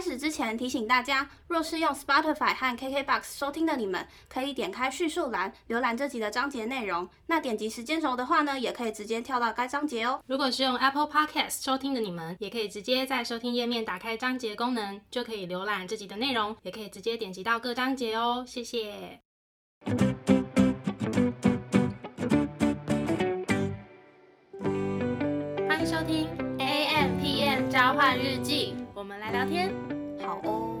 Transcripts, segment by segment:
开始之前提醒大家，若是用 Spotify 和 KKBox 收听的你们，可以点开叙述栏浏览这集的章节内容。那点击时间轴的话呢，也可以直接跳到该章节哦。如果是用 Apple Podcast 收听的你们，也可以直接在收听页面打开章节功能，就可以浏览这集的内容，也可以直接点击到各章节哦。谢谢。欢迎收听 A M P M 交换日记，我们来聊天。好哦。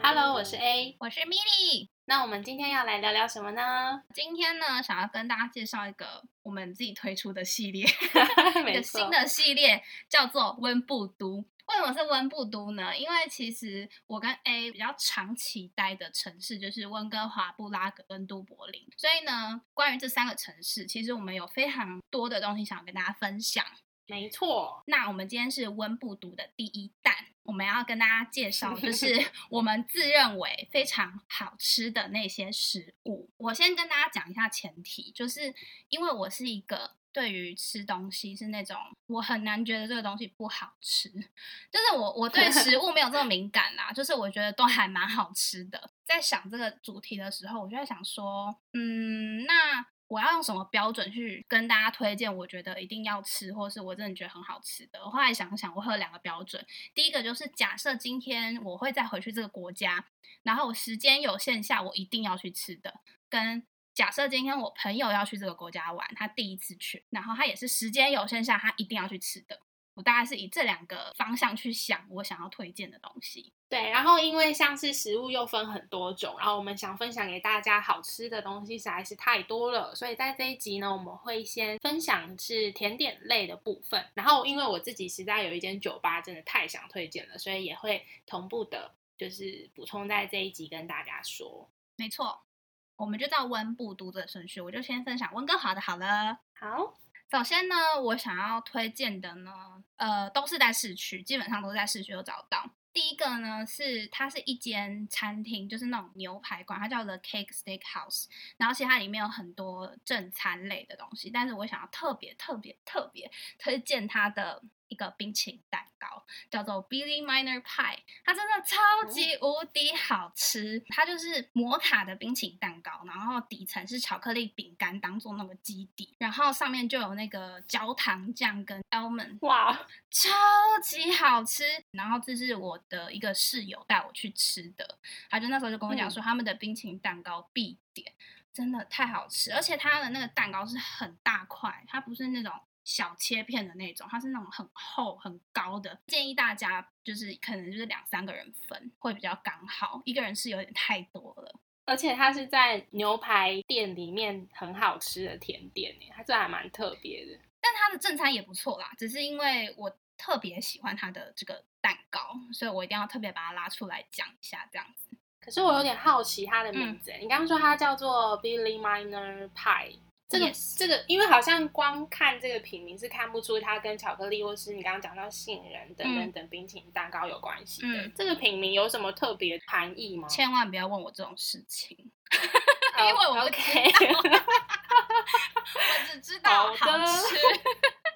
Hello，我是 A。我是 Milly，那我们今天要来聊聊什么呢？今天呢，想要跟大家介绍一个我们自己推出的系列，一个新的系列叫做温布都。为什么是温布都呢？因为其实我跟 A 比较长期待的城市就是温哥华、布拉格跟都柏林，所以呢，关于这三个城市，其实我们有非常多的东西想要跟大家分享。没错，那我们今天是温布读的第一弹，我们要跟大家介绍，就是 我们自认为非常好吃的那些食物。我先跟大家讲一下前提，就是因为我是一个对于吃东西是那种我很难觉得这个东西不好吃，就是我我对食物没有这么敏感啦，就是我觉得都还蛮好吃的。在想这个主题的时候，我就在想说，嗯，那。我要用什么标准去跟大家推荐？我觉得一定要吃，或是我真的觉得很好吃的。我后来想想，我会有两个标准。第一个就是假设今天我会再回去这个国家，然后我时间有限下，我一定要去吃的。跟假设今天我朋友要去这个国家玩，他第一次去，然后他也是时间有限下，他一定要去吃的。我大概是以这两个方向去想我想要推荐的东西。对，然后因为像是食物又分很多种，然后我们想分享给大家好吃的东西实在是太多了，所以在这一集呢，我们会先分享是甜点类的部分。然后因为我自己实在有一间酒吧真的太想推荐了，所以也会同步的，就是补充在这一集跟大家说。没错，我们就照温布读的顺序，我就先分享温哥华的好了。好，首先呢，我想要推荐的呢，呃，都是在市区，基本上都是在市区有找到。第一个呢是它是一间餐厅，就是那种牛排馆，它叫 The Cake Steakhouse。然后其实它里面有很多正餐类的东西，但是我想要特别特别特别推荐它的一个冰淇淋蛋糕，叫做 Billy Miner Pie。它真的超级无敌好吃，它就是摩卡的冰淇淋蛋糕，然后底层是巧克力饼干当做那个基底，然后上面就有那个焦糖酱跟 almond。哇，超级好吃。然后这是我的一个室友带我去吃的，他就那时候就跟我讲说，他们的冰淇淋蛋糕必点，真的太好吃，而且它的那个蛋糕是很大块，它不是那种。小切片的那种，它是那种很厚很高的，建议大家就是可能就是两三个人分会比较刚好，一个人是有点太多了。而且它是在牛排店里面很好吃的甜点耶，它这还蛮特别的。但它的正餐也不错啦，只是因为我特别喜欢它的这个蛋糕，所以我一定要特别把它拉出来讲一下，这样子。可是我有点好奇它的名字耶，你刚刚说它叫做 Billy Miner Pie。这个这个，因为好像光看这个品名是看不出它跟巧克力或是你刚刚讲到杏仁等等等冰淇淋蛋糕有关系的。嗯这个品名有什么特别含义吗？千万不要问我这种事情，好因为我不 OK 知道我只知道好吃。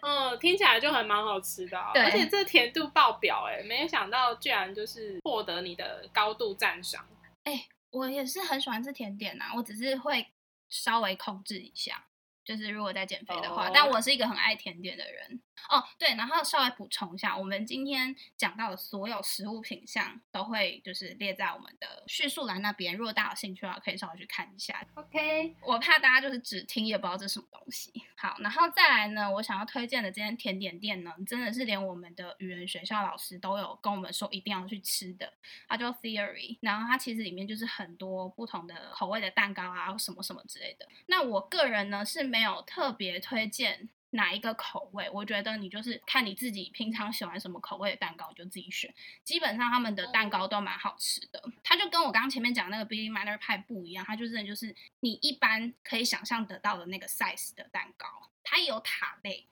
嗯，听起来就还蛮好吃的、啊，而且这甜度爆表哎，没有想到居然就是获得你的高度赞赏。哎我也是很喜欢吃甜点呐、我只是会稍微控制一下，就是如果在减肥的话。哦但我是一个很爱甜点的人哦。对，然后稍微补充一下，我们今天讲到的所有食物品项都会就是列在我们的叙述栏那边，如果大家有兴趣的话，可以稍微去看一下。OK，我怕大家就是只听也不知道这是什么东西。好，然后再来呢，我想要推荐的这间甜点店呢，真的是连我们的语言学校老师都有跟我们说一定要去吃的，它叫 Theory，然后它其实里面就是很多不同的口味的蛋糕啊，什么什么之类的。那我个人呢是没有特别推荐。哪一个口味？我觉得你就是看你自己平常喜欢什么口味的蛋糕，就自己选。基本上他们的蛋糕都蛮好吃的，它就跟我刚刚前面讲的那个 Billy Miner 派不一样，它就真的就是你一般可以想象得到的那个 size 的蛋糕，它也有塔类，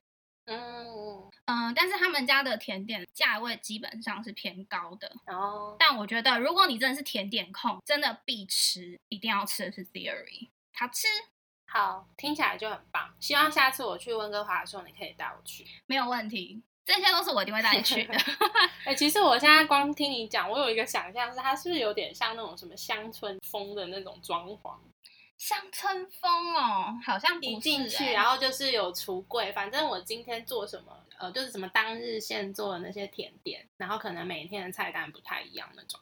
嗯，嗯、但是他们家的甜点价位基本上是偏高的。然后但我觉得如果你真的是甜点控，真的必吃，一定要吃的是 Theory，好吃。好，听起来就很棒。希望下次我去温哥华的时候，你可以带我去。没有问题。这些都是我一定会带你去的。哎、其实我现在光听你讲，我有一个想象是，它是不是有点像那种什么乡村风的那种装潢？乡村风哦，好像一进去，欸然后就是有橱柜，反正我今天做什么，呃，就是什么当日现做的那些甜点，然后可能每天的菜单不太一样那种。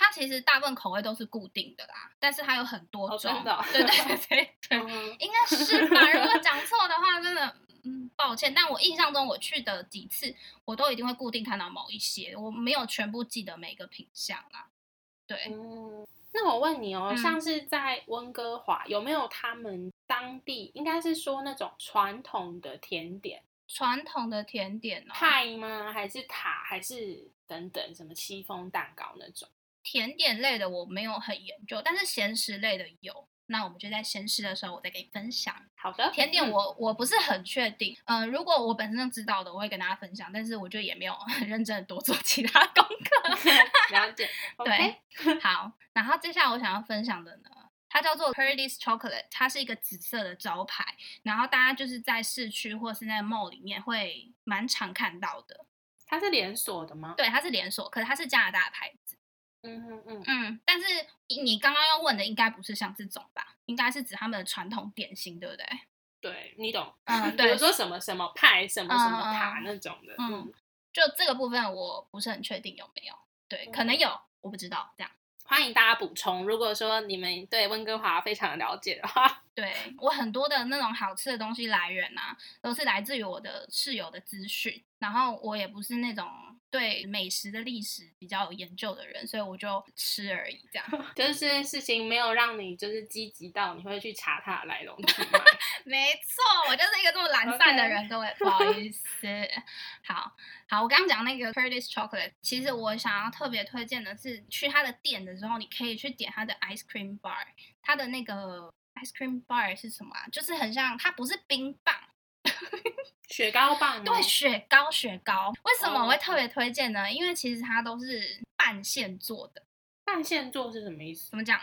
它其实大部分口味都是固定的啦，但是它有很多哦种。真的哦对对对对对，嗯，应该是吧？如果讲错的话，真的。嗯，抱歉，但我印象中我去的几次，我都一定会固定看到某一些，我没有全部记得每个品相啦。对，嗯，那我问你哦，嗯像是在温哥华，有没有他们当地应该是说那种传统的甜点传统的甜点哦，派吗？还是塔？还是等等什么戚风蛋糕那种？甜点类的我没有很研究，但是咸食类的有。那我们就在咸食的时候，我再给你分享。好的，甜点嗯我我不是很确定，嗯、如果我本身就知道的，我会跟大家分享，但是我就也没有很认真的多做其他功课。了解。对，好，然后接下来我想要分享的呢，它叫做 Purdy's Chocolate，它是一个紫色的招牌，然后大家就是在市区或是在 mall 里面会蛮常看到的。它是连锁的吗？对，它是连锁，可是它是加拿大牌子。嗯嗯嗯，嗯，但是你刚刚要问的应该不是像这种吧？应该是指他们的传统点心，对不对？对你懂。嗯，比对如，说什么什么派、什么什么塔那种的。嗯嗯，就这个部分我不是很确定有没有，对，可能有，我不知道这样。欢迎大家补充。如果说你们对温哥华非常的了解的话，对我很多的那种好吃的东西来源啊，都是来自于我的室友的资讯。然后我也不是那种对美食的历史比较有研究的人，所以我就吃而已这样。就是这件事情没有让你就是积极到你会去查它的来龙去脉。没错，我就是一个这么懒散的人，各位不好意思。好好，我刚刚讲那个 Curtis Chocolate，其实我想要特别推荐的是，去他的店的时候，你可以去点他的 ice cream bar，他的那个 ice cream bar 是什么啊？就是很像，它不是冰棒。雪糕棒吗？对，雪糕，雪糕。为什么我会哦特别推荐呢？因为其实它都是半现做的。半现做是什么意思怎？么讲？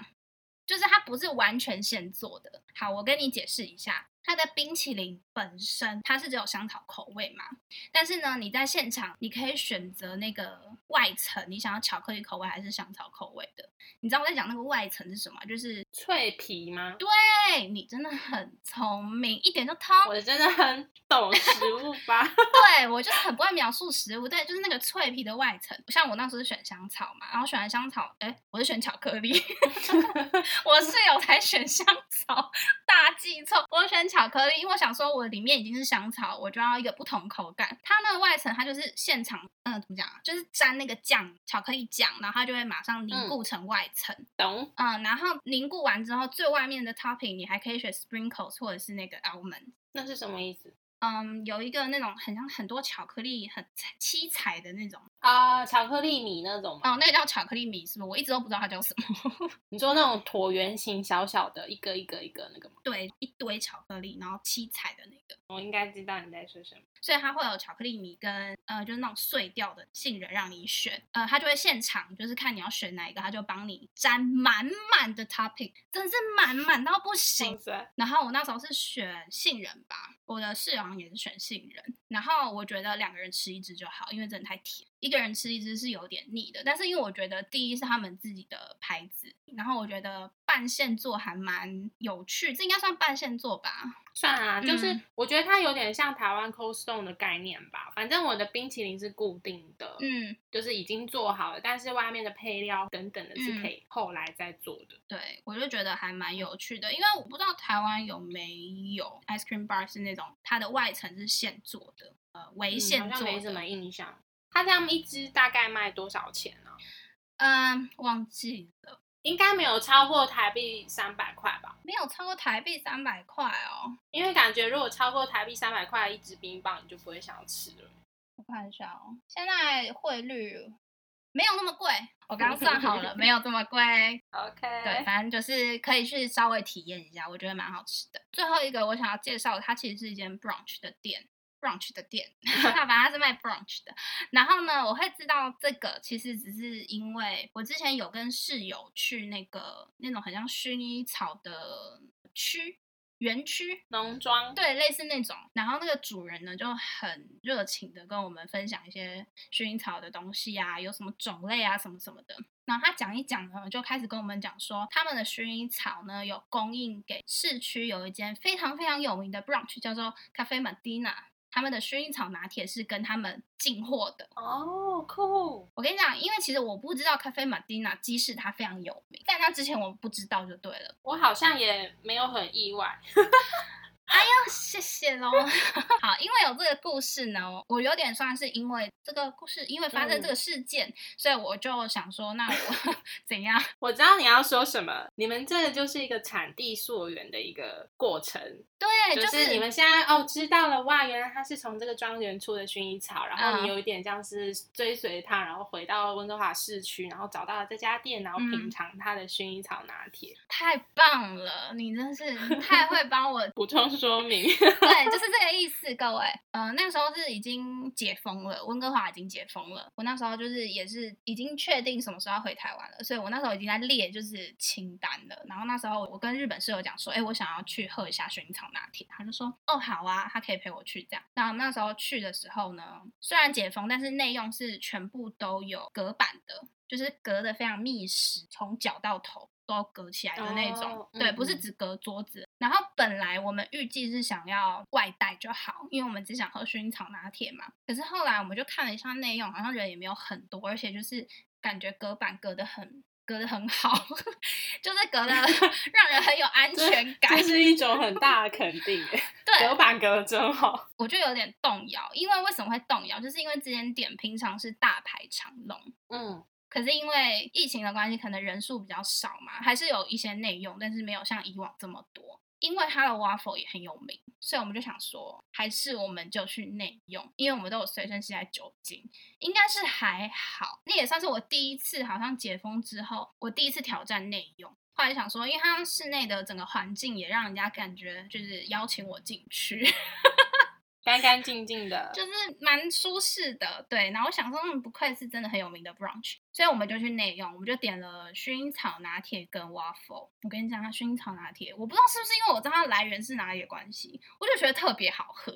就是它不是完全现做的。好，我跟你解释一下，它的冰淇淋本身它是只有香草口味嘛，但是呢，你在现场你可以选择那个外层，你想要巧克力口味还是香草口味的。你知道我在讲那个外层是什么？就是脆皮吗？对你真的很聪明，一点就通。我真的很懂食物吧？对我就是很不会描述食物，对，就是那个脆皮的外层。像我那时候是选香草嘛，然后选完香草，哎，我是选巧克力，我室友才选香草，大记错，我选巧克力，因为我想说我里面已经是香草，我就要一个不同口感。它那个外层它就是现场，嗯、怎么讲啊，就是沾那个酱，巧克力酱，然后它就会马上凝固成外层。懂。嗯，然后凝固完之后，最外面的 topping 你还可以选 sprinkles 或者是那个 almond。那是什么意思嗯，有一个那种很像很多巧克力很七彩的那种，啊？巧克力米那种吗？哦，那个叫巧克力米是不是？我一直都不知道它叫什么。你说那种椭圆形小小的，一个一个一个那个吗？对，一堆巧克力，然后七彩的那个，我应该知道你在说什么。所以它会有巧克力米跟呃，就是那种碎掉的杏仁让你选。呃，它就会现场就是看你要选哪一个，它就帮你沾满满的 topping，真的是满满到不行然后我那时候是选杏仁吧，我的室友好像也是选杏仁。然后我觉得两个人吃一只就好，因为真的太甜，一个人吃一只是有点腻的。但是因为我觉得第一是他们自己的牌子，然后我觉得半现做还蛮有趣，这应该算半现做吧。算啊，就是嗯我觉得它有点像台湾 Cold Stone 的概念吧。反正我的冰淇淋是固定的，嗯，就是已经做好了，但是外面的配料等等的是嗯可以后来再做的。对，我就觉得还蛮有趣的，因为我不知道台湾有没有 ice cream bar 是那种它的外层是现做的，呃，微嗯好像现做的。没什么印象。它这样一支大概卖多少钱呢、嗯，忘记了，应该没有超过台币三百块吧？没有超过台币三百块哦。因为感觉如果超过台币三百块一支冰棒，你就不会想要吃了。我看一下哦，现在汇率没有那么贵，我刚刚算好了，没有这么贵。OK，对，反正就是可以去稍微体验一下，我觉得蛮好吃的。最后一个我想要介绍的，它其实是一间 brunch 的店。Brunch 的店，它反正它是卖 brunch 的。然后呢，我会知道这个，其实只是因为我之前有跟室友去那个那种很像薰衣草的区，园区，农庄，对，类似那种。然后那个主人呢就很热情的跟我们分享一些薰衣草的东西啊，有什么种类啊，什么什么的。然后他讲一讲呢，就开始跟我们讲说，他们的薰衣草呢有供应给市区有一间非常非常有名的 brunch，叫做 Cafe Medina。他们的薰衣草拿铁是跟他们进货的哦，酷！我跟你讲，因为其实我不知道 Cafe Medina，即使它非常有名，但它之前我不知道就对了。我好像也没有很意外。哎呦，谢谢喽。好，因为有这个故事呢，我有点算是因为这个故事，因为发生这个事件，所以我就想说，那我 怎样？我知道你要说什么，你们这个就是一个产地溯源的一个过程。对，就是你们现在哦知道了哇，原来它是从这个庄园出的薰衣草，然后你有一点像是追随它，然后回到温哥华市区，然后找到了这家店，然后品尝它的薰衣草拿铁。太棒了，你真是太会帮我补充。说明 对，就是这个意思，各位。呃，那时候是已经解封了，温哥华已经解封了。我那时候就是也是已经确定什么时候要回台湾了，所以我那时候已经在列就是清单了。然后那时候我跟日本室友讲说，哎，我想要去喝一下薰衣草拿铁，他就说，哦，好啊，他可以陪我去这样。然后那时候去的时候呢，虽然解封，但是内用是全部都有隔板的，就是隔的非常密实，从脚到头。都隔起来的那种，对，不是只隔桌子。然后本来我们预计是想要外带就好，因为我们只想喝薰衣草拿铁嘛。可是后来我们就看了一下内用，好像人也没有很多，而且就是感觉隔板隔得很，隔得很好，就是隔得 让人很有安全感，这是一种很 大的肯定。对，隔板隔得真好，我就有点动摇，因为为什么会动摇？就是因为这间店平常是大排长龙，嗯。可是因为疫情的关系，可能人数比较少嘛，还是有一些内用，但是没有像以往这么多。因为它的 waffle 也很有名，所以我们就想说，还是我们就去内用，因为我们都有随身携带酒精，应该是还好。那也算是我第一次，好像解封之后，我第一次挑战内用。后来想说，因为它室内的整个环境也让人家感觉就是邀请我进去。干干净净的，就是蛮舒适的，对。然后我想说，嗯，不愧是真的很有名的 brunch，所以我们就去内用，我们就点了薰衣草拿铁跟 waffle。我跟你讲，它薰衣草拿铁，我不知道是不是因为我知道它来源是哪里的关系，我就觉得特别好喝。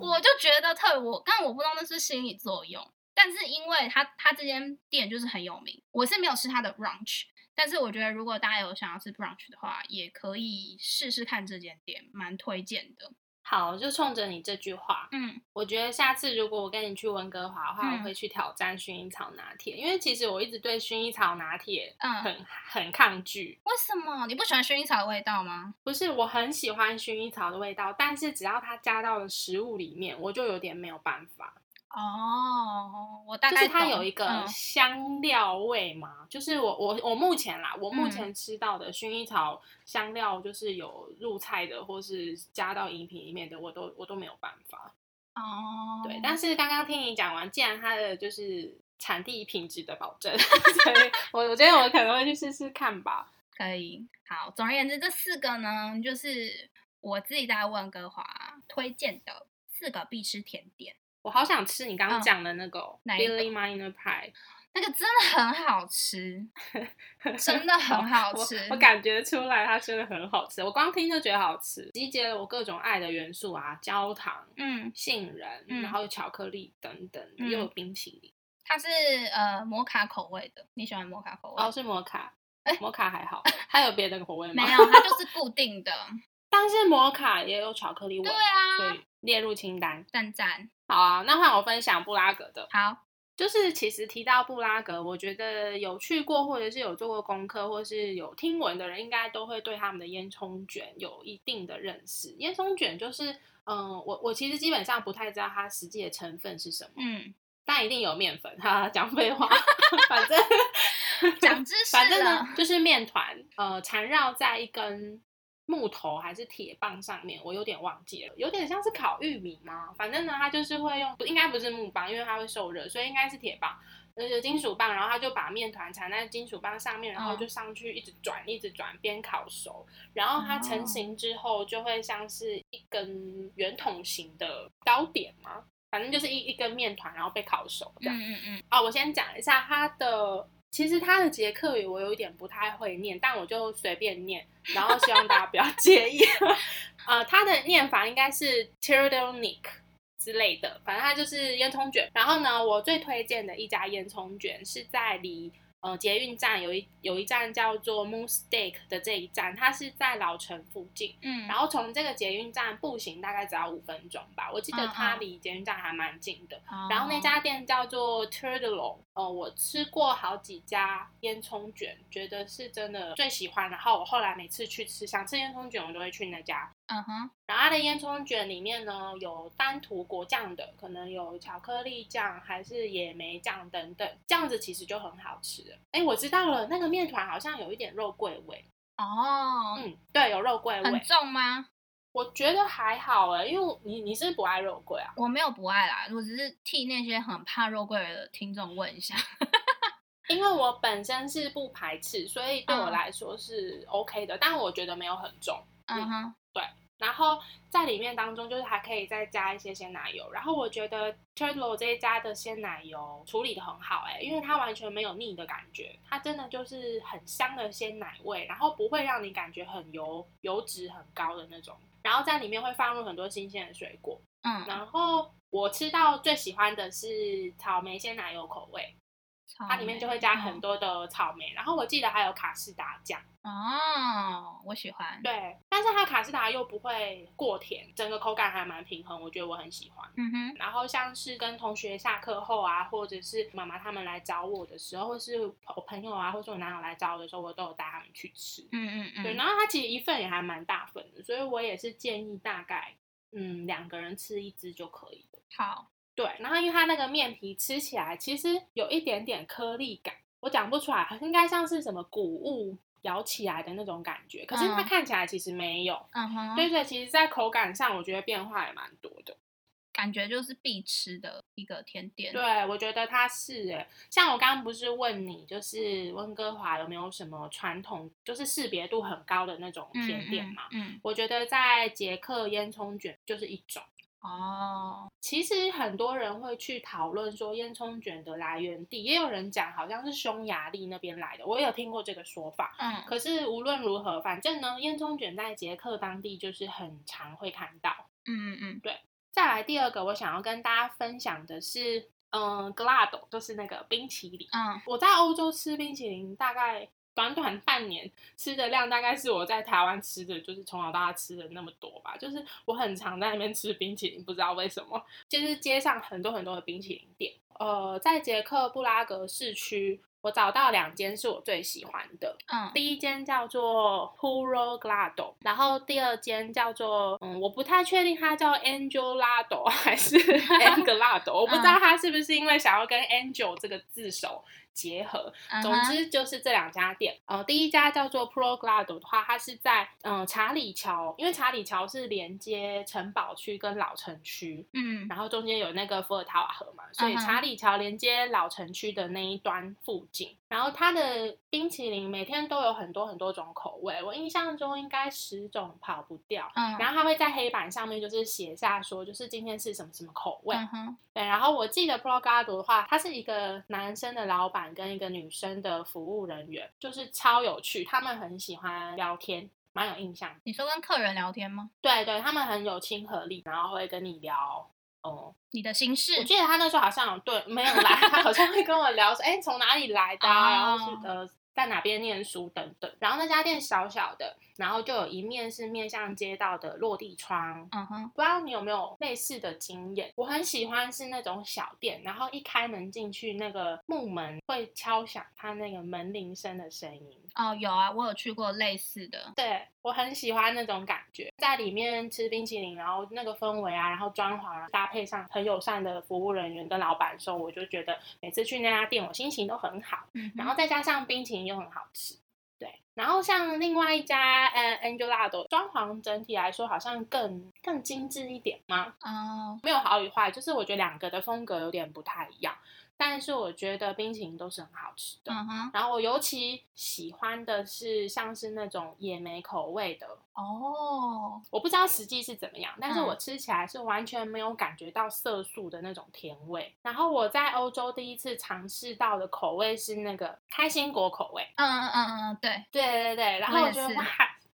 我就觉得特我，但我不知道那是心理作用，但是因为它它这间店就是很有名，我是没有吃它的 brunch，但是我觉得如果大家有想要吃 brunch 的话，也可以试试看这间店，蛮推荐的。好，就冲着你这句话，嗯，我觉得下次如果我跟你去温哥华的话，我会去挑战薰衣草拿铁，因为其实我一直对薰衣草拿铁，嗯，很很抗拒。为什么？你不喜欢薰衣草的味道吗？不是，我很喜欢薰衣草的味道，但是只要它加到了食物里面，我就有点没有办法。哦，我大概就是它有一个香料味嘛，就是我我我目前啦，我目前吃到的薰衣草香料就是有入菜的，或是加到饮品里面的，我都我都没有办法。哦，对，但是刚刚听你讲完，既然它的就是产地品质的保证，所以我我觉得我可能会去试试看吧。可以，好，总而言之，这四个呢，就是我自己在温哥华推荐的四个必吃甜点。我好想吃你刚刚讲的那个 Billy Miner Pie，那个真的很好吃，真的很好吃。我感觉出来它真的很好吃，我光听就觉得好吃，集结了我各种爱的元素啊，焦糖、嗯，杏仁，然后有巧克力等等，又有冰淇淋。它是呃摩卡口味的，你喜欢摩卡口味？哦，是摩卡，摩卡还好，它有别的口味吗？没有，它就是 固定的。但是摩卡也有巧克力味，对啊，所以列入清单。赞赞。好啊，那换我分享布拉格的。好，就是其实提到布拉格，我觉得有去过或者是有做过功课，或是有听闻的人，应该都会对他们的烟囱卷有一定的认识。烟囱卷就是，嗯，我我其实基本上不太知道它实际的成分是什么，嗯，但一定有面粉。哈，讲废话，反正讲知识，反正呢就是面团，呃，缠绕在一根。木头还是铁棒上面，我有点忘记了，有点像是烤玉米吗？反正呢，它就是会用，应该不是木棒，因为它会受热，所以应该是铁棒，那个金属棒，然后它就把面团缠在金属棒上面，然后就上去一直转，一直转，边烤熟，然后它成型之后就会像是一根圆筒形的糕点嘛，反正就是一一根面团，然后被烤熟这样。嗯嗯嗯。啊，我先讲一下它的其实它的捷克语我有一点不太会念，但我就随便念，然后希望大家不要 介意。呃，它的念法应该是 t u r d l n i k 之类的，反正它就是烟囱卷。然后呢，我最推荐的一家烟囱卷是在离。呃，捷运站有一有一站叫做 Moonstake 的这一站，它是在老城附近。嗯，然后从这个捷运站步行大概只要五分钟吧，我记得它离捷运站还蛮近的。然后那家店叫做 t u r d l o 呃，我吃过好几家烟囱卷，觉得是真的最喜欢。然后我后来每次去吃，想吃烟囱卷，我都会去那家。嗯哼，然后它的烟囱卷里面呢，有单涂果酱的，可能有巧克力酱，还是野莓酱等等，这样子其实就很好吃。哎，我知道了，那个面团好像有一点肉桂味。哦，嗯，对，有肉桂味。很重吗？我觉得还好哎，因为你你是不爱肉桂啊？我没有不爱啦，我只是替那些很怕肉桂的听众问一下。因为我本身是不排斥，所以对我来说是 OK 的，但我觉得没有很重。嗯哼。然后在里面当中，就是还可以再加一些鲜奶油。然后我觉得 Turtle 这一家的鲜奶油处理的很好，哎，因为它完全没有腻的感觉，它真的就是很香的鲜奶味，然后不会让你感觉很油油脂很高的那种。然后在里面会放入很多新鲜的水果，嗯，然后我吃到最喜欢的是草莓鲜奶油口味。它里面就会加很多的草莓，然后我记得还有卡士达酱哦，我喜欢。对，但是它卡士达又不会过甜，整个口感还蛮平衡，我觉得我很喜欢。嗯哼。然后像是跟同学下课后啊，或者是妈妈他们来找我的时候，或是我朋友啊，或是我男友来找我的时候，我都有带他们去吃。嗯嗯嗯。对，然后它其实一份也还蛮大份的，所以我也是建议大概嗯两个人吃一只就可以了。好。对，然后因为它那个面皮吃起来其实有一点点颗粒感，我讲不出来，应该像是什么谷物咬起来的那种感觉，可是它看起来其实没有。嗯哼。对对，其实，在口感上，我觉得变化也蛮多的，感觉就是必吃的一个甜点。对，我觉得它是诶，像我刚刚不是问你，就是温哥华有没有什么传统，就是识别度很高的那种甜点嘛？嗯，我觉得在捷克烟囱卷就是一种。哦，其实很多人会去讨论说烟囱卷的来源地，也有人讲好像是匈牙利那边来的，我有听过这个说法。嗯，可是无论如何，反正呢，烟囱卷在捷克当地就是很常会看到。嗯嗯嗯，对。再来第二个，我想要跟大家分享的是，嗯，glado，就是那个冰淇淋。嗯，我在欧洲吃冰淇淋大概。短短半年吃的量大概是我在台湾吃的就是从小到大吃的那么多吧，就是我很常在那边吃冰淇淋，不知道为什么，就是街上很多很多的冰淇淋店。呃，在捷克布拉格市区，我找到两间是我最喜欢的。嗯，第一间叫做 Puro Glado，然后第二间叫做嗯，我不太确定它叫 Angel Lado 还是 Angel Lado，我不知道它是不是因为想要跟 Angel 这个字首。结合，总之就是这两家店。呃，第一家叫做 Pro Glado 的话，它是在嗯查理桥，因为查理桥是连接城堡区跟老城区，嗯，然后中间有那个伏尔塔瓦河嘛，所以查理桥连接老城区的那一端附近。然后它的冰淇淋每天都有很多很多种口味，我印象中应该十种跑不掉。嗯，然后他会在黑板上面就是写下说，就是今天是什么什么口味。对，然后我记得 Pro Glado 的话，他是一个男生的老板。跟一个女生的服务人员，就是超有趣，他们很喜欢聊天，蛮有印象。你说跟客人聊天吗？对对，他们很有亲和力，然后会跟你聊哦你的心事。我记得他那时候好像有对没有来，他好像会跟我聊说，哎，从哪里来的，然后是呃在哪边念书等等。然后那家店小小的。然后就有一面是面向街道的落地窗，嗯哼，不知道你有没有类似的经验？我很喜欢是那种小店，然后一开门进去，那个木门会敲响它那个门铃声的声音。哦，有啊，我有去过类似的。对我很喜欢那种感觉，在里面吃冰淇淋，然后那个氛围啊，然后装潢搭配上很友善的服务人员跟老板的时候，我就觉得每次去那家店，我心情都很好。嗯，然后再加上冰淇淋又很好吃。然后像另外一家呃 Angelado，装潢整体来说好像更更精致一点吗？哦，没有好与坏，就是我觉得两个的风格有点不太一样。但是我觉得冰淇淋都是很好吃的。嗯哼，然后我尤其喜欢的是像是那种野莓口味的，哦，我不知道实际是怎么样，但是嗯我吃起来是完全没有感觉到色素的那种甜味。然后我在欧洲第一次尝试到的口味是那个开心果口味，嗯嗯嗯嗯，对，对对对，然后我觉得哇，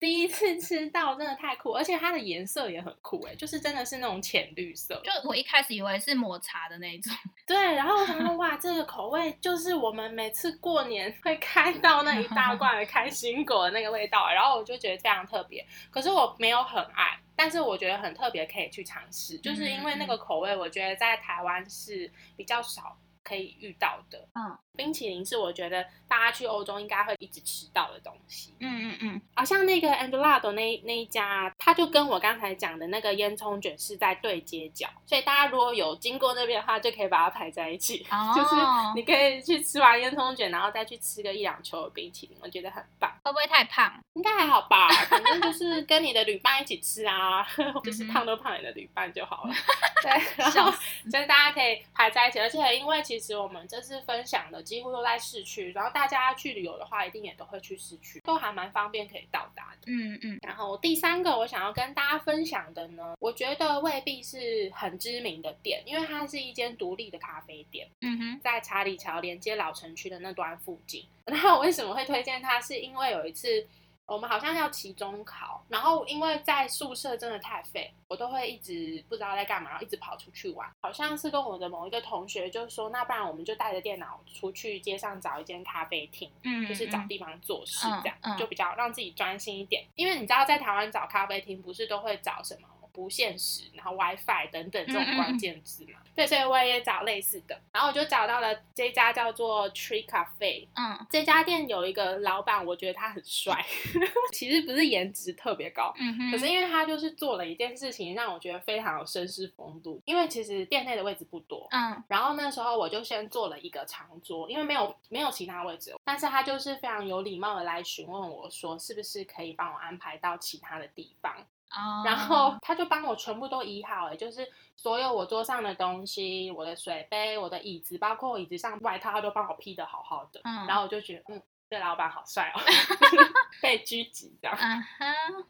第一次吃到真的太酷，而且它的颜色也很酷哎，就是真的是那种浅绿色。就我一开始以为是抹茶的那种，对，然后我想说哇，这个口味就是我们每次过年会开到那一大罐的开心果的那个味道，然后我就觉得非常特别。可是我没有很爱，但是我觉得很特别，可以去尝试，就是因为那个口味，我觉得在台湾是比较少可以遇到的。嗯冰淇淋是我觉得大家去欧洲应该会一直吃到的东西。嗯嗯嗯，好像那个 Andelado 那那一家，它就跟我刚才讲的那个烟囱卷是在对街角，所以大家如果有经过那边的话，就可以把它排在一起。哦就是你可以去吃完烟囱卷，然后再去吃个一两球的冰淇淋，我觉得很棒。会不会太胖？应该还好吧，反正就是跟你的旅伴一起吃啊，就是胖都胖你的旅伴就好了。对，然后所以大家可以排在一起，而且因为其实我们这次分享的几乎都在市区，然后大家去旅游的话，一定也都会去市区，都还蛮方便可以到达的。嗯嗯然后第三个我想要跟大家分享的呢，我觉得未必是很知名的店，因为它是一间独立的咖啡店，嗯哼，在查理桥连接老城区的那端附近。然后我为什么会推荐它？是因为有一次我们好像要期中考，然后因为在宿舍真的太废，我都会一直不知道在干嘛，然后一直跑出去玩。好像是跟我的某一个同学就说，那不然我们就带着电脑出去街上找一间咖啡厅。嗯，就是找嗯地方做事嗯这样，嗯就比较让自己专心一点。因为你知道，在台湾找咖啡厅不是都会找什么不现实，然后 WiFi 等等这种关键字嘛？对，所以我也找类似的，然后我就找到了这家叫做 Tree Cafe。嗯这家店有一个老板，我觉得他很帅，其实不是颜值特别高，嗯哼，可是因为他就是做了一件事情，让我觉得非常有绅士风度。因为其实店内的位置不多，嗯然后那时候我就先做了一个长桌，因为没有没有其他位置，但是他就是非常有礼貌的来询问我说，是不是可以帮我安排到其他的地方。哦，然后他就帮我全部都移好，哎，就是所有我桌上的东西，我的水杯、我的椅子，包括我椅子上外套，他都帮我披的好好的。嗯然后我就觉得，嗯，这老板好帅哦，被狙击这样。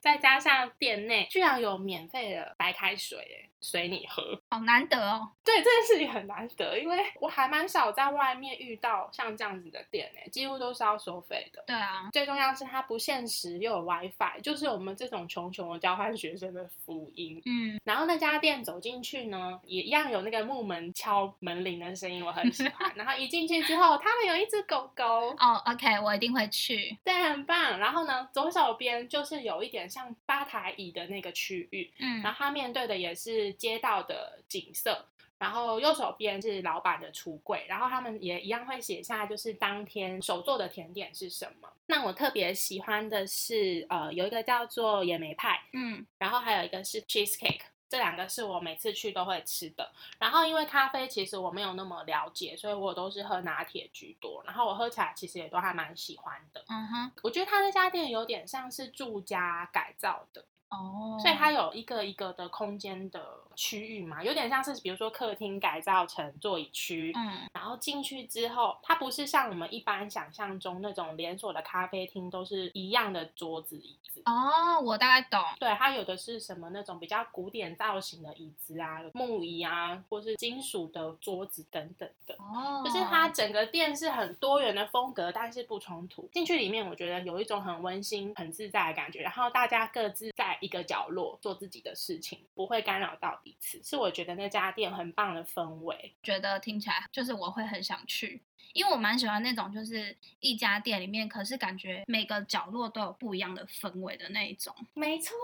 再加上店内居然有免费的白开水，哎，随你喝。好难得哦，对这件事情很难得，因为我还蛮少在外面遇到像这样子的店诶，几乎都是要收费的。对啊，最重要是它不限时又有 WiFi，就是我们这种穷穷的交换学生的福音。嗯然后那家店走进去呢，也一样有那个木门敲门铃的声音，我很喜欢。然后一进去之后，他们有一只狗狗，哦，OK，我一定会去，对，很棒。然后呢，左手边就是有一点像吧台椅的那个区域，嗯然后它面对的也是街道的景色。然后右手边是老板的橱柜，然后他们也一样会写下就是当天手做的甜点是什么。那我特别喜欢的是，呃，有一个叫做野莓派，嗯然后还有一个是 cheesecake，这两个是我每次去都会吃的。然后因为咖啡其实我没有那么了解，所以我都是喝拿铁居多。然后我喝起来其实也都还蛮喜欢的。嗯哼，我觉得他那家店有点像是住家改造的，哦，所以它有一个一个的空间的区域嘛，有点像是比如说客厅改造成座椅区，嗯然后进去之后，它不是像我们一般想象中那种连锁的咖啡厅都是一样的桌子椅子。哦，我大概懂，对，它有的是什么那种比较古典造型的椅子啊，木椅啊，或是金属的桌子等等的。哦，就是它整个店是很多元的风格，但是不冲突。进去里面，我觉得有一种很温馨、很自在的感觉。然后大家各自在一个角落做自己的事情，不会干扰到彼此，是我觉得那家店很棒的氛围。觉得听起来就是我会很想去，因为我蛮喜欢那种就是一家店里面，可是感觉每个角落都有不一样的氛围的那一种。没错，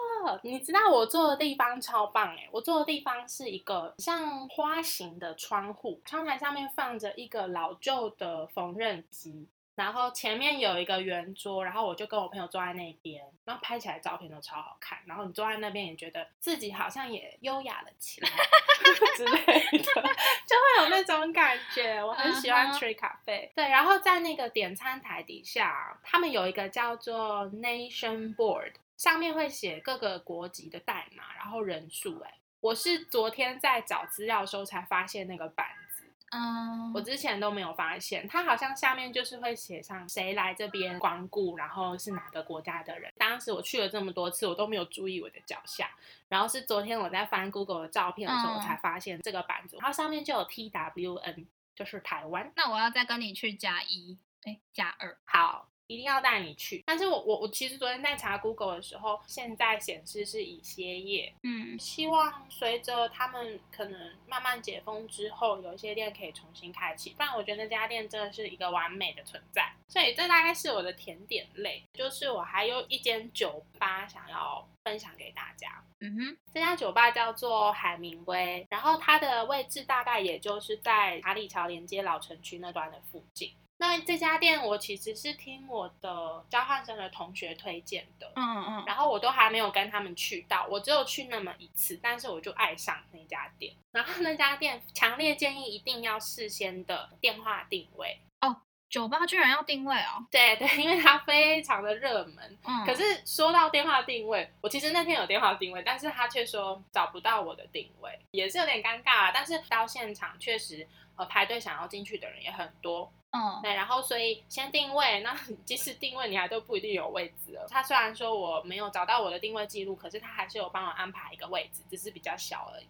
你知道我坐的地方超棒哎！我坐的地方是一个像花形的窗户，窗台上面放着一个老旧的缝纫机。然后前面有一个圆桌，然后我就跟我朋友坐在那边，然后拍起来照片都超好看。然后你坐在那边也觉得自己好像也优雅了起来 之类的，就会有那种感觉。我很喜欢 Tree Cafe。对，然后在那个点餐台底下，他们有一个叫做 Nation Board，上面会写各个国籍的代码，然后人数。哎，我是昨天在找资料的时候才发现那个板子。嗯，我之前都没有发现，它好像下面就是会写上谁来这边光顾，然后是哪个国家的人。当时我去了这么多次，我都没有注意我的脚下，然后是昨天我在翻 Google 的照片的时候，嗯我才发现这个版子，它上面就有 T W N，就是台湾。那我要再跟你去加一，哎，加二。好，一定要带你去。但是我我我其实昨天在查 Google 的时候，现在显示是以歇业。嗯希望随着他们可能慢慢解封之后，有一些店可以重新开启。不然我觉得那家店真的是一个完美的存在。所以这大概是我的甜点类，就是我还有一间酒吧想要分享给大家。嗯哼，这家酒吧叫做海明威，然后它的位置大概也就是在查理桥连接老城区那段的附近。那这家店我其实是听我的交换生的同学推荐的，嗯嗯，然后我都还没有跟他们去到，我只有去那么一次，但是我就爱上那家店。然后那家店强烈建议一定要事先的电话定位哦，酒吧居然要定位哦。对对，因为它非常的热门。嗯，可是说到电话定位，我其实那天有电话定位，但是他却说找不到我的定位，也是有点尴尬啊。但是到现场确实，呃，排队想要进去的人也很多，嗯对，然后所以先定位，那 即使定位你还都不一定有位置了。他虽然说我没有找到我的定位记录，可是他还是有帮我安排一个位置，只是比较小而已。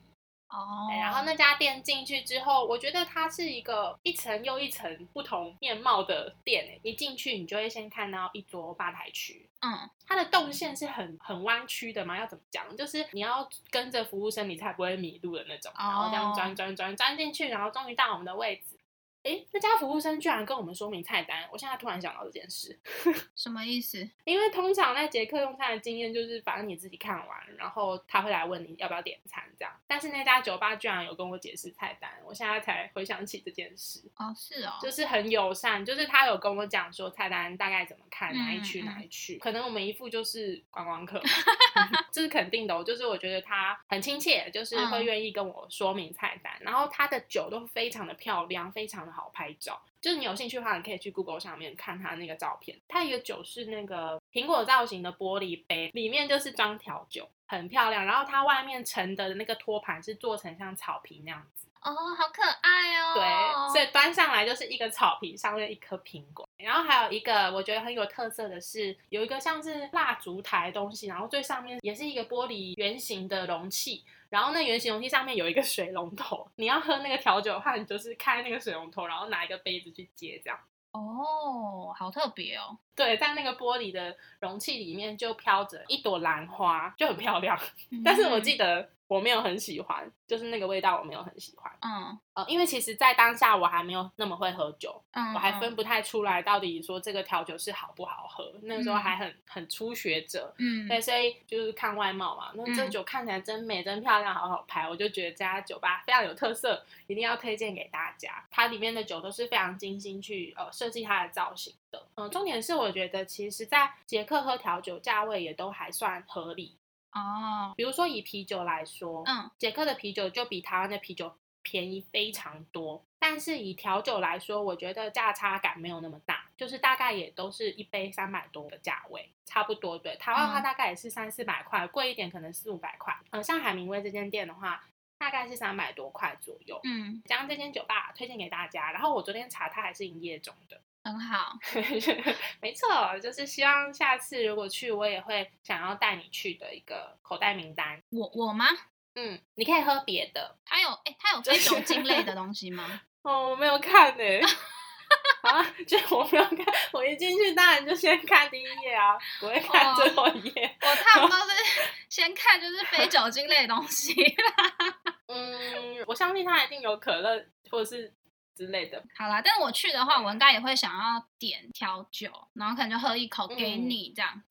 哦对，然后那家店进去之后，我觉得它是一个一层又一层不同面貌的店诶。一进去，你就会先看到一桌吧台区，嗯它的动线是很很弯曲的嘛，要怎么讲？就是你要跟着服务生，你才不会迷路的那种。然后这样哦钻钻钻钻进去，然后终于到我们的位置。诶，那家服务生居然跟我们说明菜单，我现在突然想到这件事。什么意思？因为通常在捷克用餐的经验就是，反正你自己看完，然后他会来问你要不要点餐这样。但是那家酒吧居然有跟我解释菜单，我现在才回想起这件事。哦，是哦，就是很友善，就是他有跟我讲说菜单大概怎么看，嗯哪一区嗯哪一区，可能我们一副就是观光客吧，这是肯定的我。就是我觉得他很亲切，就是会嗯愿意跟我说明菜单，然后他的酒都非常的漂亮，非常好拍照。就是你有兴趣的话，你可以去 Google 上面看它那个照片。它一个酒是那个苹果造型的玻璃杯，里面就是装调酒，很漂亮。然后它外面盛的那个托盘是做成像草皮那样子。哦，好可爱哦。对，所以端上来就是一个草皮，上面一颗苹果。然后还有一个我觉得很有特色的是，有一个像是蜡烛台的东西，然后最上面也是一个玻璃圆形的容器，然后那圆形容器上面有一个水龙头。你要喝那个调酒的话，你就是开那个水龙头，然后拿一个杯子去接，这样。哦，好特别哦。对，在那个玻璃的容器里面就飘着一朵兰花，就很漂亮。嗯但是我记得我没有很喜欢，就是那个味道我没有很喜欢。嗯呃，因为其实，在当下我还没有那么会喝酒，嗯，我还分不太出来到底说这个调酒是好不好喝。那个时候还很很初学者，嗯，对，所以就是看外貌嘛。那这嗯酒看起来真美、真漂亮，好好拍，我就觉得这家酒吧非常有特色，一定要推荐给大家。它里面的酒都是非常精心去呃设计它的造型的。嗯、重点是我觉得其实在捷克喝调酒价位也都还算合理。哦，比如说以啤酒来说，嗯捷克的啤酒就比台湾的啤酒便宜非常多，但是以调酒来说，我觉得价差感没有那么大，就是大概也都是一杯三百多的价位，差不多。对，台湾的话嗯大概也是三四百块，贵一点可能四五百块。嗯，像海明威这间店的话，大概是三百多块左右。嗯，将这间酒吧推荐给大家，然后我昨天查，它还是营业中的。很好。没错，就是希望下次如果去，我也会想要带你去的一个口袋名单。我我吗？嗯，你可以喝别的。它有哎，它有非酒精类的东西吗？哦，我没有看呢、啊，就我没有看，我一进去当然就先看第一页啊，不会看哦最后一页。我差不多是先看就是非酒精类的东西啦。嗯，我相信它一定有可乐或者是之类的。好啦，但是我去的话，我应该也会想要点调酒，然后可能就喝一口给嗯你这样。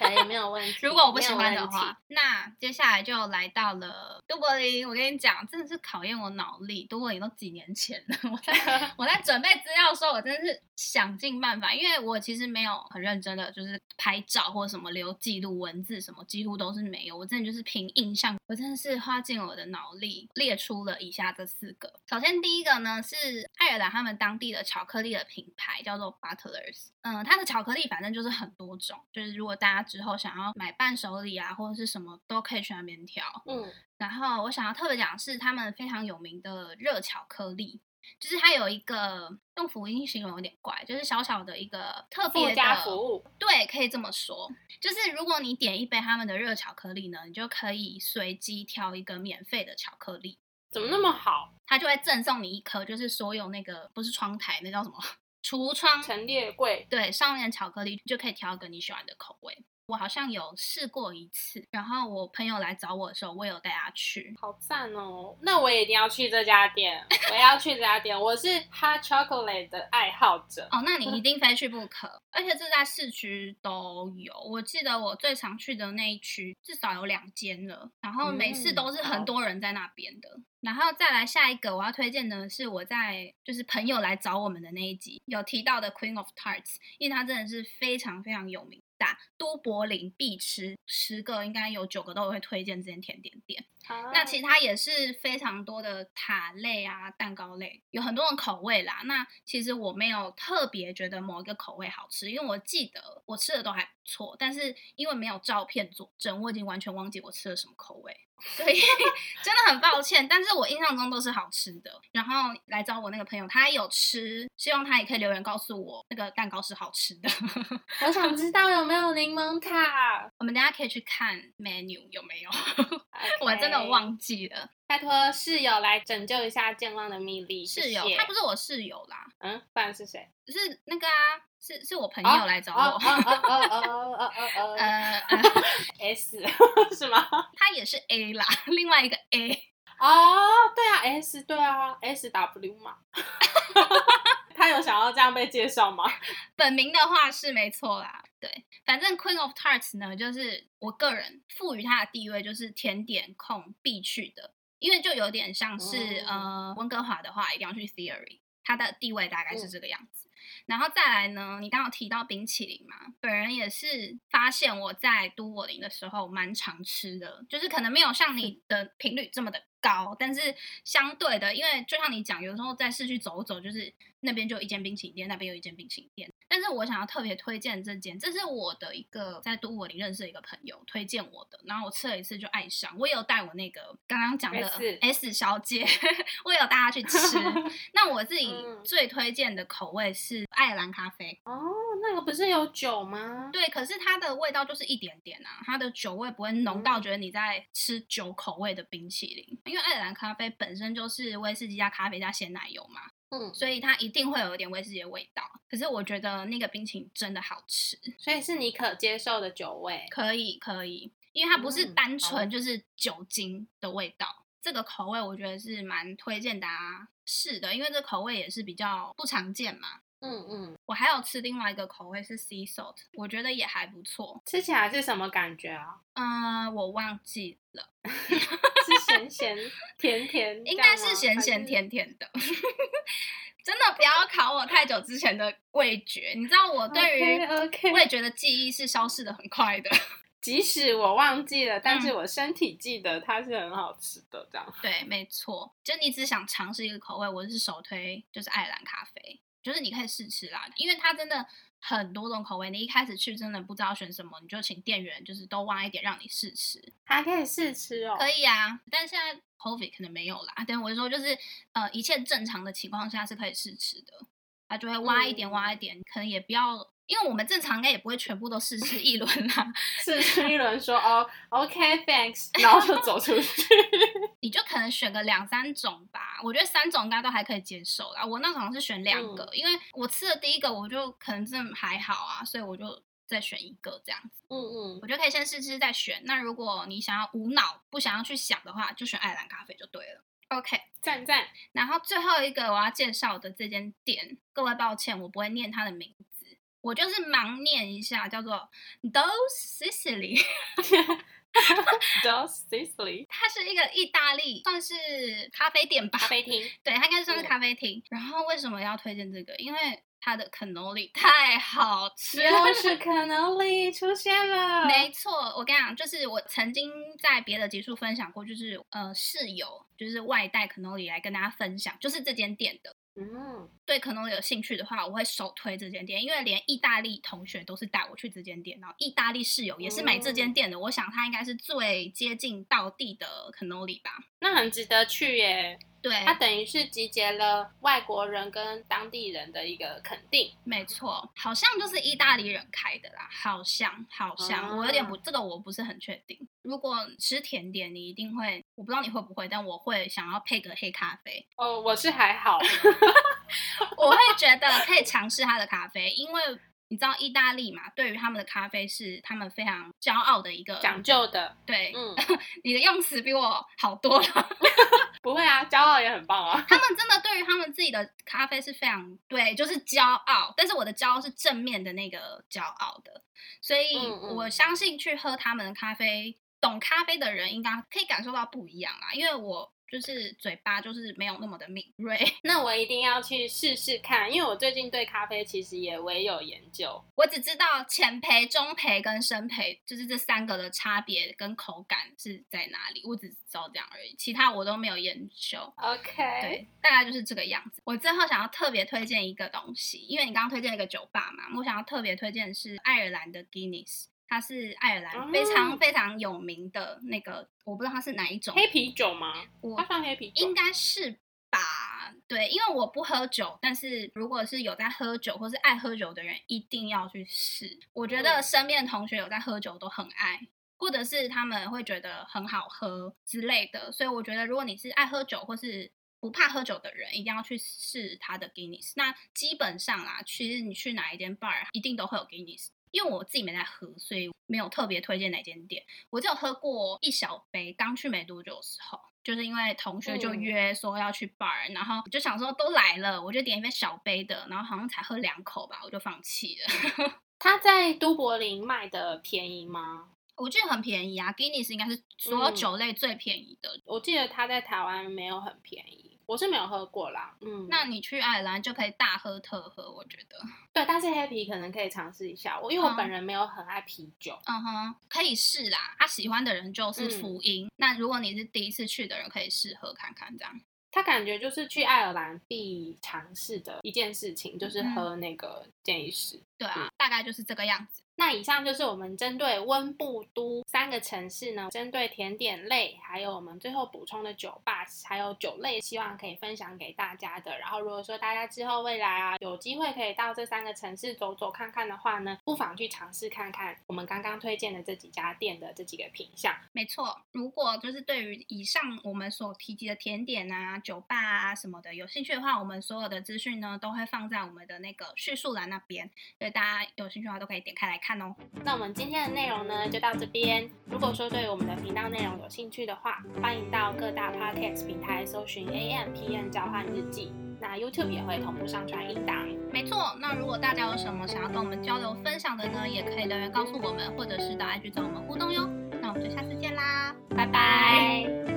可以，没有 问题。如果我不喜欢的话，，那接下来就来到了都柏林。我跟你讲，真的是考验我脑力。都柏林都几年前了，我在 我在准备资料的时候，我真的是想尽办法，因为我其实没有很认真的就是拍照或者什么留记录文字什么，几乎都是没有。我真的就是凭印象，我真的是花尽我的脑力列出了以下这四个。首先第一个呢是爱尔兰他们当地的巧克力的品牌叫做 Butlers，嗯，它的巧克力反正就是很多种，就是如果大家之后想要买伴手礼啊或者是什么都可以去那边挑。嗯然后我想要特别讲的是他们非常有名的热巧克力。就是它有一个用福音形容有点怪，就是小小的一个特别附加的服务，对，可以这么说。就是如果你点一杯他们的热巧克力呢，你就可以随机挑一个免费的巧克力，怎么那么好？它就会赠送你一颗，就是所有那个不是窗台，那叫什么 橱窗，陈列柜对，上面的巧克力就可以挑一个你喜欢的口味。我好像有试过一次，然后我朋友来找我的时候，我有带他去。好赞哦！那我也一定要去这家店，我要去这家店。我是 hot chocolate 的爱好者。哦，那你一定非去不可，而且这在市区都有。我记得我最常去的那一区至少有两间了，然后每次都是很多人在那边的。然后再来下一个我要推荐的是我在就是朋友来找我们的那一集有提到的 Queen of Tarts，因为它真的是非常非常有名。打都柏林必吃，十个应该有九个都会推荐这间甜点店。那其他也是非常多的塔类啊、蛋糕类，有很多种口味啦。那其实我没有特别觉得某一个口味好吃，因为我记得我吃的都还不错，但是因为没有照片佐证，我已经完全忘记我吃了什么口味。所以 真的很抱歉，但是我印象中都是好吃的。然后来找我那个朋友，他有吃，希望他也可以留言告诉我那个蛋糕是好吃的。我想知道有没有柠檬塔。我们等下可以去看 menu 有没有，我真的忘记了。拜托室友来拯救一下健忘的米粒。室友，他不是我室友啦。嗯，不然是谁？是那个啊，是是我朋友来找我。哦哦哦哦哦哦 呃，S 是吗？他也是 A 啦，另外一个 A。哦，对啊，S 对啊，S W 嘛。他有想要这样被介绍吗？本名的话是没错啦。对，反正 Queen of Tarts 呢，就是我个人赋予它的地位，就是甜点控必去的。因为就有点像是呃温哥华的话，一定要去 Theory，它的地位大概是这个样子。然后再来呢，你刚刚提到冰淇淋嘛，本人也是发现我在都柏林的时候蛮常吃的，就是可能没有像你的频率这么的高，但是相对的，因为就像你讲，有时候在市区走走，就是那边就一间冰淇淋店，那边有一间冰淇淋店。但是我想要特别推荐这间，这是我的一个在都柏林认识的一个朋友推荐我的，然后我吃了一次就爱上。我也有带我那个刚刚讲的 S 小姐，我也有带她去吃。那我自己最推荐的口味是爱尔兰咖啡。哦，那个不是有酒吗？对，可是它的味道就是一点点啊，它的酒味不会浓到觉得你在吃酒口味的冰淇淋。因为爱尔兰咖啡本身就是威士忌加咖啡加鲜奶油嘛。嗯，所以它一定会有一点威士忌的味道，可是我觉得那个冰淇淋真的好吃，所以是你可接受的酒味，可以可以，因为它不是单纯就是酒精的味道，这个口味我觉得是蛮推荐大家试的，因为这口味也是比较不常见嘛。嗯嗯，我还有吃另外一个口味是 sea salt，我觉得也还不错，吃起来是什么感觉啊？嗯，我忘记了，是咸咸 甜甜，应该是咸咸甜甜的。真的不要考我太久之前的味觉，你知道我对于味觉的记忆是消失的很快的。即使我忘记了，但是我身体记得它是很好吃的，这样。对，没错，就你只想尝试一个口味，我是首推就是爱尔兰咖啡。就是你可以试吃啦，因为它真的很多种口味，你一开始去真的不知道选什么，你就请店员就是都挖一点让你试吃，还可以试吃哦。可以啊，但现在 COVID 可能没有啦。但我说就是呃一切正常的情况下是可以试吃的，他就会挖一点挖一点，可能也不要。因为我们正常应该也不会全部都试吃一轮啦，试吃一轮说 哦，OK，Thanks，然后就走出去。你就可能选个两三种吧，我觉得三种应该都还可以接受啦。我那好像是选两个，因为我吃的第一个我就可能真的还好啊，所以我就再选一个这样子。嗯嗯，我觉得可以先试吃再选。那如果你想要无脑不想要去想的话，就选爱尔兰咖啡就对了。OK，赞赞。然后最后一个我要介绍的这间店，各位抱歉，我不会念它的名字。我就是盲念一下，叫做 Dos Sicily，它是一个意大利，算是咖啡店吧，咖啡厅，对，它应该算是咖啡厅。然后为什么要推荐这个？因为它的 cannoli 太好吃，又是 cannoli 出现了。没错，我跟你讲，就是我曾经在别的集数分享过，就是呃室友就是外带 cannoli 来跟大家分享，就是这间店的。嗯，对，可能有兴趣的话，我会首推这间店，因为连意大利同学都是带我去这间店，然后意大利室友也是买这间店的。我想他应该是最接近到地的 cannoli 吧，那很值得去耶。对，它等于是集结了外国人跟当地人的一个肯定。没错，好像就是意大利人开的啦，好像好像，我有点不，这个我不是很确定。如果吃甜点，你一定会，我不知道你会不会，但我会想要配个黑咖啡。哦，我是还好，我会觉得可以尝试它的咖啡，因为你知道意大利嘛，对于他们的咖啡是他们非常骄傲的一个讲究的。对，嗯，你的用词比我好多了。不会啊，骄傲也很棒啊。他们真的对于他们自己的咖啡是非常对，就是骄傲。但是我的骄傲是正面的那个骄傲的，所以我相信去喝他们的咖啡，懂咖啡的人应该可以感受到不一样啊。因为我就是嘴巴就是没有那么的敏锐，那我一定要去试试看，因为我最近对咖啡其实也唯有研究。我只知道浅焙、中焙跟深焙，就是这三个的差别跟口感是在哪里，我只知道这样而已，其他我都没有研究。OK，对，大概就是这个样子。我最后想要特别推荐一个东西，因为你刚刚推荐了一个酒吧嘛，我想要特别推荐的是爱尔兰的 Guinness，它是爱尔兰非常哦非常有名的那个，我不知道它是哪一种，黑啤酒吗？我它算黑啤酒应。该是吧？对，因为我不喝酒，但是如果是有在喝酒或是爱喝酒的人，一定要去试。我觉得嗯身边的同学有在喝酒都很爱。或者是他们会觉得很好喝之类的，所以我觉得如果你是爱喝酒或是不怕喝酒的人，一定要去试它的 Guinness。那基本上啦，其实你去哪一间 bar 一定都会有 Guinness。因为我自己没在喝，所以没有特别推荐哪间店。我只有喝过一小杯，刚去没多久的时候，就是因为同学就嗯约说要去 bar，、然后就想说都来了，我就点一杯小杯的，然后好像才喝两口吧，我就放弃了。它在都柏林卖的便宜吗？我记得很便宜啊，Guinness 应该是所有嗯酒类最便宜的。我记得它在台湾没有很便宜，我是没有喝过啦。嗯，那你去爱尔兰就可以大喝特喝，我觉得，对，但是黑啤可能可以尝试一下。我因为我嗯本人没有很爱啤酒。嗯哼，可以试啦。他、喜欢的人就是嗯福音。那如果你是第一次去的人，可以试喝看看这样。他感觉就是去爱尔兰必尝试的一件事情，就是嗯喝那个建议士。对啊，大概就是这个样子。那以上就是我们针对温布都三个城市呢，针对甜点类，还有我们最后补充的酒吧，还有酒类，希望可以分享给大家的。然后如果说大家之后未来啊有机会可以到这三个城市走走看看的话呢，不妨去尝试看看我们刚刚推荐的这几家店的这几个品相。没错，如果就是对于以上我们所提及的甜点啊、酒吧啊什么的有兴趣的话，我们所有的资讯呢都会放在我们的那个叙述栏那边，所以大家有兴趣的话都可以点开来看哦。那我们今天的内容呢，就到这边。如果说对我们的频道内容有兴趣的话，欢迎到各大 podcast 平台搜寻 AMPN 交换日记。那 YouTube 也会同步上传音档。没错，那如果大家有什么想要跟我们交流分享的呢，也可以留言告诉我们，或者是到 IG 找我们互动哟。那我们就下次见啦，拜拜。